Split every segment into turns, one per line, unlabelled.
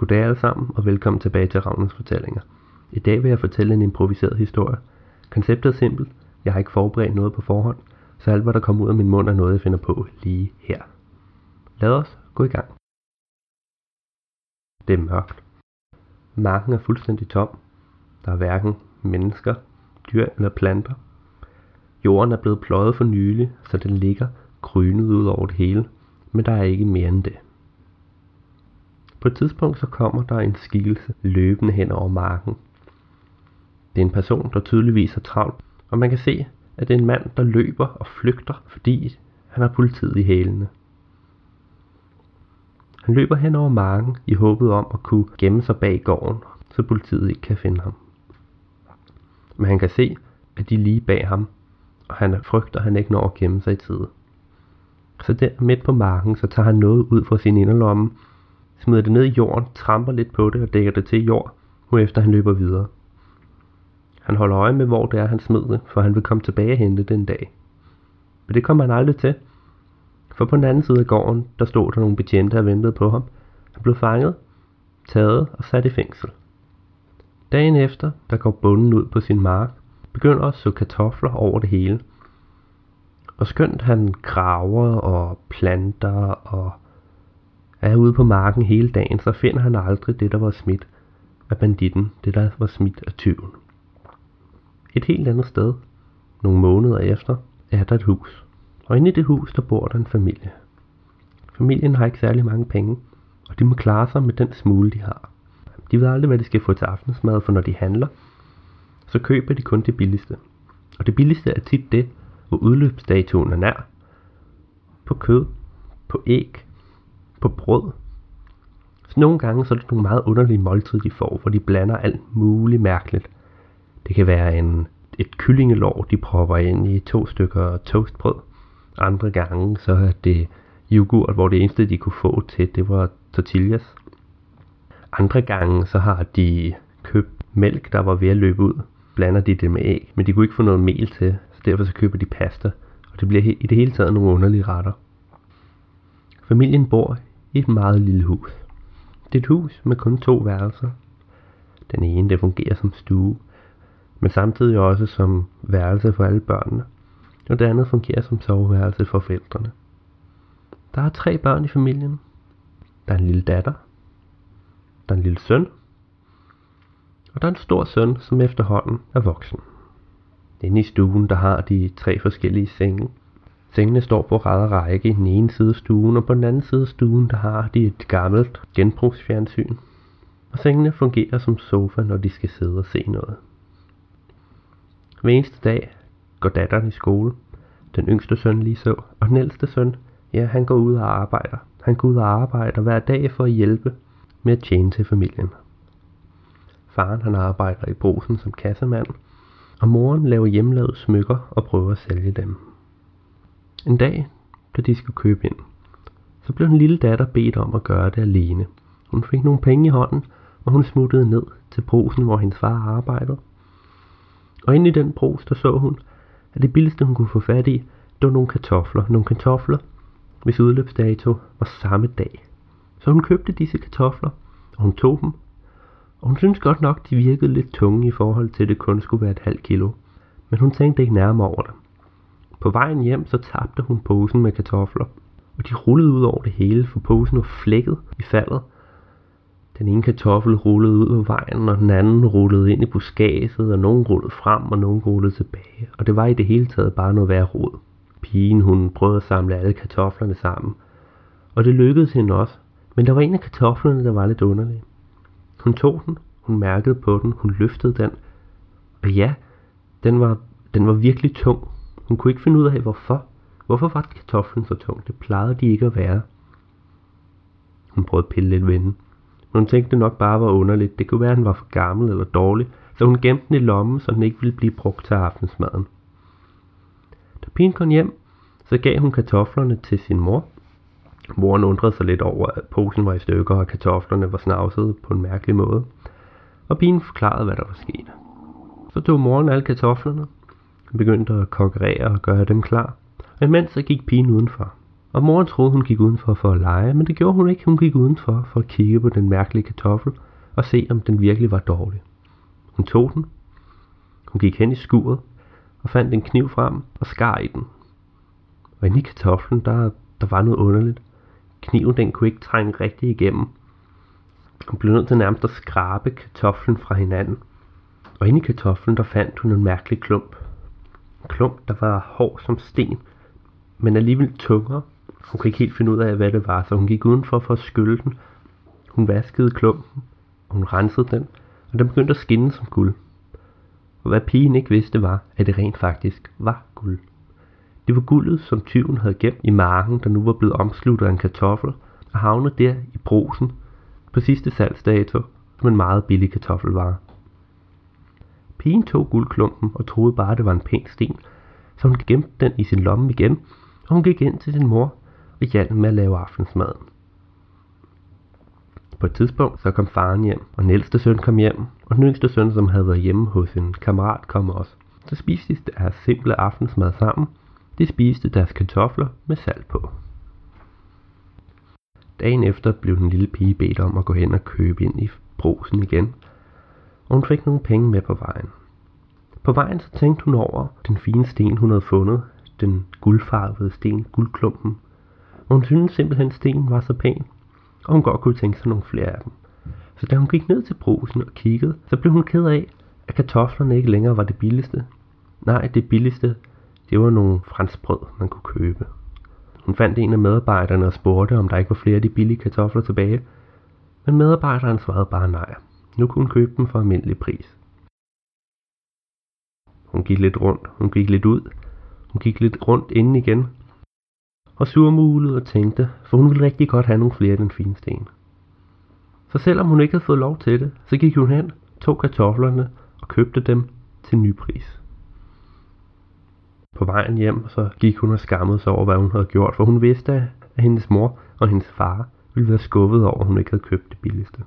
Goddag alle sammen, og velkommen tilbage til Ravnens Fortællinger. I dag vil jeg fortælle en improviseret historie. Konceptet er simpelt. Jeg har ikke forberedt noget på forhånd, så alt hvad der kommer ud af min mund er noget, jeg finder på lige her. Lad os gå i gang. Det er mørkt. Marken er fuldstændig tom. Der er hverken mennesker, dyr eller planter. Jorden er blevet pløjet for nylig, så den ligger grynet ud over det hele, men der er ikke mere end det. På et tidspunkt så kommer der en skikkelse løbende hen over marken. Det er en person, der tydeligvis er travlt, og man kan se, at det er en mand, der løber og flygter, fordi han har politiet i hælene. Han løber hen over marken i håbet om at kunne gemme sig bag gården, så politiet ikke kan finde ham. Men han kan se, at de er lige bag ham, og han frygter, at han ikke når at gemme sig i tide. Så der midt på marken, så tager han noget ud fra sin inderlomme smider det ned i jorden, tramper lidt på det og dækker det til jord, efter han løber videre. Han holder øje med, hvor det er, han smed det, for han vil komme tilbage og hente det en dag. Men det kommer han aldrig til. For på den anden side af gården, der stod der nogle betjente og ventede på ham. Han blev fanget, taget og sat i fængsel. Dagen efter, der går bunden ud på sin mark, begynder at så kartofler over det hele. Og skønt han graver og planter og er ude på marken hele dagen, så finder han aldrig det, der var smidt af banditten, det der var smidt af tyven. Et helt andet sted, nogle måneder efter, er der et hus. Og inde i det hus, der bor der en familie. Familien har ikke særlig mange penge, og de må klare sig med den smule, de har. De ved aldrig, hvad de skal få til aftensmad, for når de handler, så køber de kun det billigste. Og det billigste er tit det, hvor udløbsdatoen er nær. På kød, på æg, på brød. Så nogle gange så er det nogle meget underlige måltider, de får, hvor de blander alt muligt mærkeligt. Det kan være en, et kyllingelår, de propper ind i to stykker toastbrød. Andre gange så er det yoghurt, hvor det eneste, de kunne få til, det var tortillas. Andre gange så har de købt mælk, der var ved at løbe ud. Blander de det med æg, men de kunne ikke få noget mel til, så derfor så køber de pasta. Og det bliver i det hele taget nogle underlige retter. Familien bor i et meget lille hus. Det er et hus med kun to værelser. Den ene det fungerer som stue, men samtidig også som værelse for alle børnene, og det andet fungerer som soveværelse for forældrene. Der er tre børn i familien. Der er en lille datter, der er en lille søn, og der er en stor søn, som efterhånden er voksen. Inde i stuen, der har de tre forskellige senge, Sengene står på ræd og række i den ene side af stuen, og på den anden side af stuen, der har de et gammelt genbrugsfjernsyn. Og sengene fungerer som sofa, når de skal sidde og se noget. Hver eneste dag går datteren i skole, den yngste søn lige så, og den ældste søn, ja, han går ud og arbejder. Han går ud og arbejder hver dag for at hjælpe med at tjene til familien. Faren han arbejder i brosen som kassemand, og moren laver hjemlavede smykker og prøver at sælge dem. En dag, da de skulle købe ind, så blev den lille datter bedt om at gøre det alene. Hun fik nogle penge i hånden, og hun smuttede ned til brosen, hvor hendes far arbejdede. Og inde i den bros, der så hun, at det billigste hun kunne få fat i, det var nogle kartofler. Nogle kartofler, hvis udløbsdato var samme dag. Så hun købte disse kartofler, og hun tog dem. Og hun syntes godt nok, de virkede lidt tunge i forhold til, at det kun skulle være et halvt kilo. Men hun tænkte ikke nærmere over det. På vejen hjem så tabte hun posen med kartofler, og de rullede ud over det hele, for posen var flækket i faldet. Den ene kartoffel rullede ud på vejen, og den anden rullede ind i buskaget, og nogen rullede frem, og nogen rullede tilbage. Og det var i det hele taget bare noget værd rod. Pigen hun prøvede at samle alle kartoflerne sammen, og det lykkedes hende også. Men der var en af kartoflerne, der var lidt underlig. Hun tog den, hun mærkede på den, hun løftede den, og ja, den var, den var virkelig tung, hun kunne ikke finde ud af, hvorfor. Hvorfor var kartoflen så tung? Det plejede de ikke at være. Hun prøvede at pille lidt ved den. Men hun tænkte nok bare var underligt. Det kunne være, at han var for gammel eller dårlig, så hun gemte den i lommen, så den ikke ville blive brugt til aftensmaden. Da pigen kom hjem, så gav hun kartoflerne til sin mor. Moren undrede sig lidt over, at posen var i stykker, og kartoflerne var snavset på en mærkelig måde. Og pigen forklarede, hvad der var sket. Så tog moren alle kartoflerne, begyndte at kokkerere og gøre dem klar, og imens så gik pigen udenfor. Og moren troede, hun gik udenfor for at lege, men det gjorde hun ikke. Hun gik udenfor for at kigge på den mærkelige kartoffel og se, om den virkelig var dårlig. Hun tog den. Hun gik hen i skuret og fandt en kniv frem og skar i den. Og inde i kartoflen, der, der var noget underligt. Kniven, den kunne ikke trænge rigtig igennem. Hun blev nødt til nærmest at skrabe kartoflen fra hinanden. Og inde i kartoflen, der fandt hun en mærkelig klump. En klump, der var hård som sten, men alligevel tungere. Hun kunne ikke helt finde ud af, hvad det var, så hun gik udenfor for at skylle den. Hun vaskede klumpen, og hun rensede den, og den begyndte at skinne som guld. Og hvad pigen ikke vidste var, at det rent faktisk var guld. Det var guldet, som tyven havde gemt i marken, der nu var blevet omsluttet af en kartoffel, og havnet der i brosen på sidste salgsdato som en meget billig kartoffelvare. Pigen tog guldklumpen og troede bare, det var en pæn sten, så hun gemte den i sin lomme igen, og hun gik ind til sin mor og hjalp med at lave aftensmaden. På et tidspunkt så kom faren hjem, og den ældste søn kom hjem, og den yngste søn, som havde været hjemme hos en kammerat, kom også. Så spiste de deres simple aftensmad sammen. De spiste deres kartofler med salt på. Dagen efter blev den lille pige bedt om at gå hen og købe ind i brosen igen, og hun fik nogle penge med på vejen. På vejen så tænkte hun over den fine sten, hun havde fundet, den guldfarvede sten, guldklumpen, og hun syntes simpelthen, at stenen var så pæn, og hun godt kunne tænke sig nogle flere af dem. Så da hun gik ned til brosen og kiggede, så blev hun ked af, at kartoflerne ikke længere var det billigste. Nej, det billigste, det var nogle franskbrød, man kunne købe. Hun fandt en af medarbejderne og spurgte, om der ikke var flere af de billige kartofler tilbage. Men medarbejderen svarede bare nej. Nu kunne hun købe dem for almindelig pris. Hun gik lidt rundt, hun gik lidt ud, hun gik lidt rundt inden igen, og surmulede og tænkte, for hun ville rigtig godt have nogle flere af den fine sten. Så selvom hun ikke havde fået lov til det, så gik hun hen, tog kartoflerne og købte dem til ny pris. På vejen hjem, så gik hun og skammede sig over, hvad hun havde gjort, for hun vidste, at hendes mor og hendes far ville være skuffet over, at hun ikke havde købt det billigste.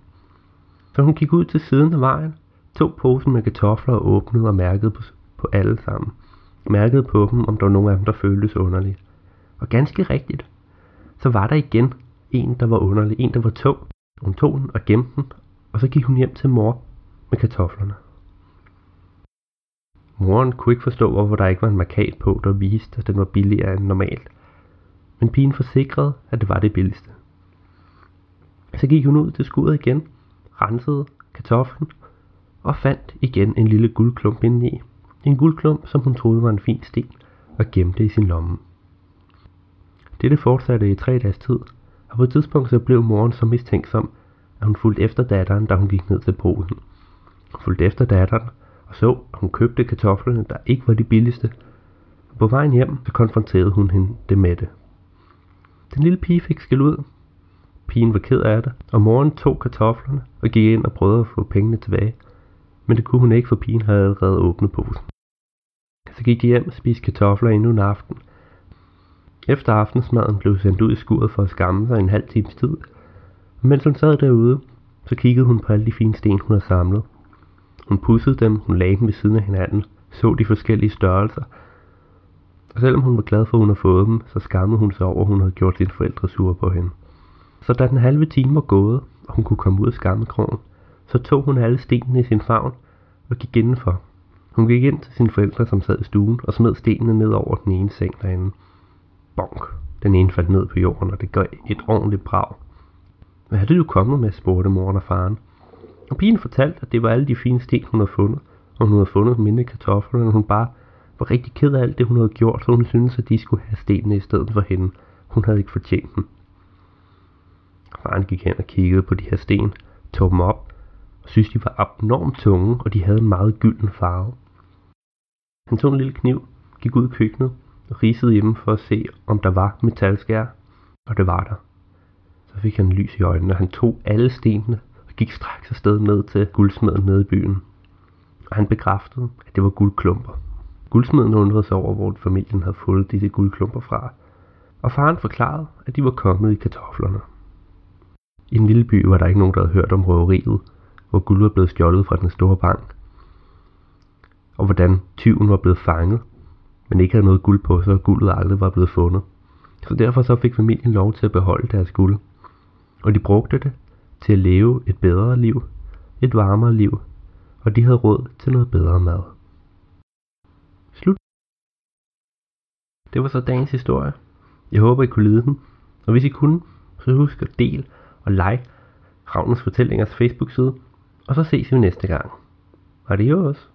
Så hun gik ud til siden af vejen, tog posen med kartofler og åbnede og mærkede på, på alle sammen. Mærkede på dem, om der var nogen af dem, der føltes underligt. Og ganske rigtigt, så var der igen en, der var underlig, en, der var tung. Hun tog den og gemte den, og så gik hun hjem til mor med kartoflerne. Moren kunne ikke forstå, hvorfor der ikke var en markat på, der viste, at den var billigere end normalt. Men pigen forsikrede, at det var det billigste. Så gik hun ud til skuret igen, rensede kartoflen og fandt igen en lille guldklump indeni. En guldklump, som hun troede var en fin sten og gemte i sin lomme. Dette fortsatte i tre dages tid, og på et tidspunkt så blev moren så mistænksom, at hun fulgte efter datteren, da hun gik ned til brosen. Hun fulgte efter datteren og så, at hun købte kartoflerne, der ikke var de billigste. Og på vejen hjem, så konfronterede hun hende det med det. Den lille pige fik skæld ud. Pigen var ked af det, og moren tog kartoflerne og gik ind og prøvede at få pengene tilbage. Men det kunne hun ikke, for pigen havde allerede åbnet posen. Så gik de hjem og spiste kartofler endnu en aften. Efter aftensmaden blev sendt ud i skuret for at skamme sig en halv times tid. Og mens hun sad derude, så kiggede hun på alle de fine sten, hun havde samlet. Hun pudsede dem, hun lagde dem ved siden af hinanden, så de forskellige størrelser. Og selvom hun var glad for, at hun havde fået dem, så skammede hun sig over, at hun havde gjort sine forældre sure på hende. Så da den halve time var gået, og hun kunne komme ud af skammekrogen, så tog hun alle stenene i sin favn og gik indenfor. Hun gik ind til sine forældre, som sad i stuen, og smed stenene ned over den ene seng derinde. Bonk! Den ene faldt ned på jorden, og det gav et ordentligt brag. Hvad er det, du kommet med, spurgte moren og faren. Og pigen fortalte, at det var alle de fine sten, hun havde fundet, og hun havde fundet dem inde i kartoflerne, og hun bare var rigtig ked af alt det, hun havde gjort, så hun syntes, at de skulle have stenene i stedet for hende. Hun havde ikke fortjent dem. Faren gik hen og kiggede på de her sten, tog dem op, og syntes, de var abnormt tunge, og de havde en meget gylden farve. Han tog en lille kniv, gik ud i køkkenet og risede hjemme for at se, om der var metalskær, og det var der. Så fik han lys i øjnene, og han tog alle stenene og gik straks afsted ned til guldsmeden nede i byen. Og han bekræftede, at det var guldklumper. Guldsmeden undrede sig over, hvor familien havde fået disse guldklumper fra, og faren forklarede, at de var kommet i kartoflerne. I en lille by var der ikke nogen, der havde hørt om røveriet, hvor guld var blevet stjålet fra den store bank, og hvordan tyven var blevet fanget, men ikke havde noget guld på sig, og guldet aldrig var blevet fundet. Så derfor så fik familien lov til at beholde deres guld. Og de brugte det til at leve et bedre liv, et varmere liv, og de havde råd til noget bedre mad. Slut. Det var så dagens historie. Jeg håber, I kunne lide den. Og hvis I kunne, så husk at del og like Ravnens Fortællingers Facebook-side. Og så ses vi næste gang. Adios.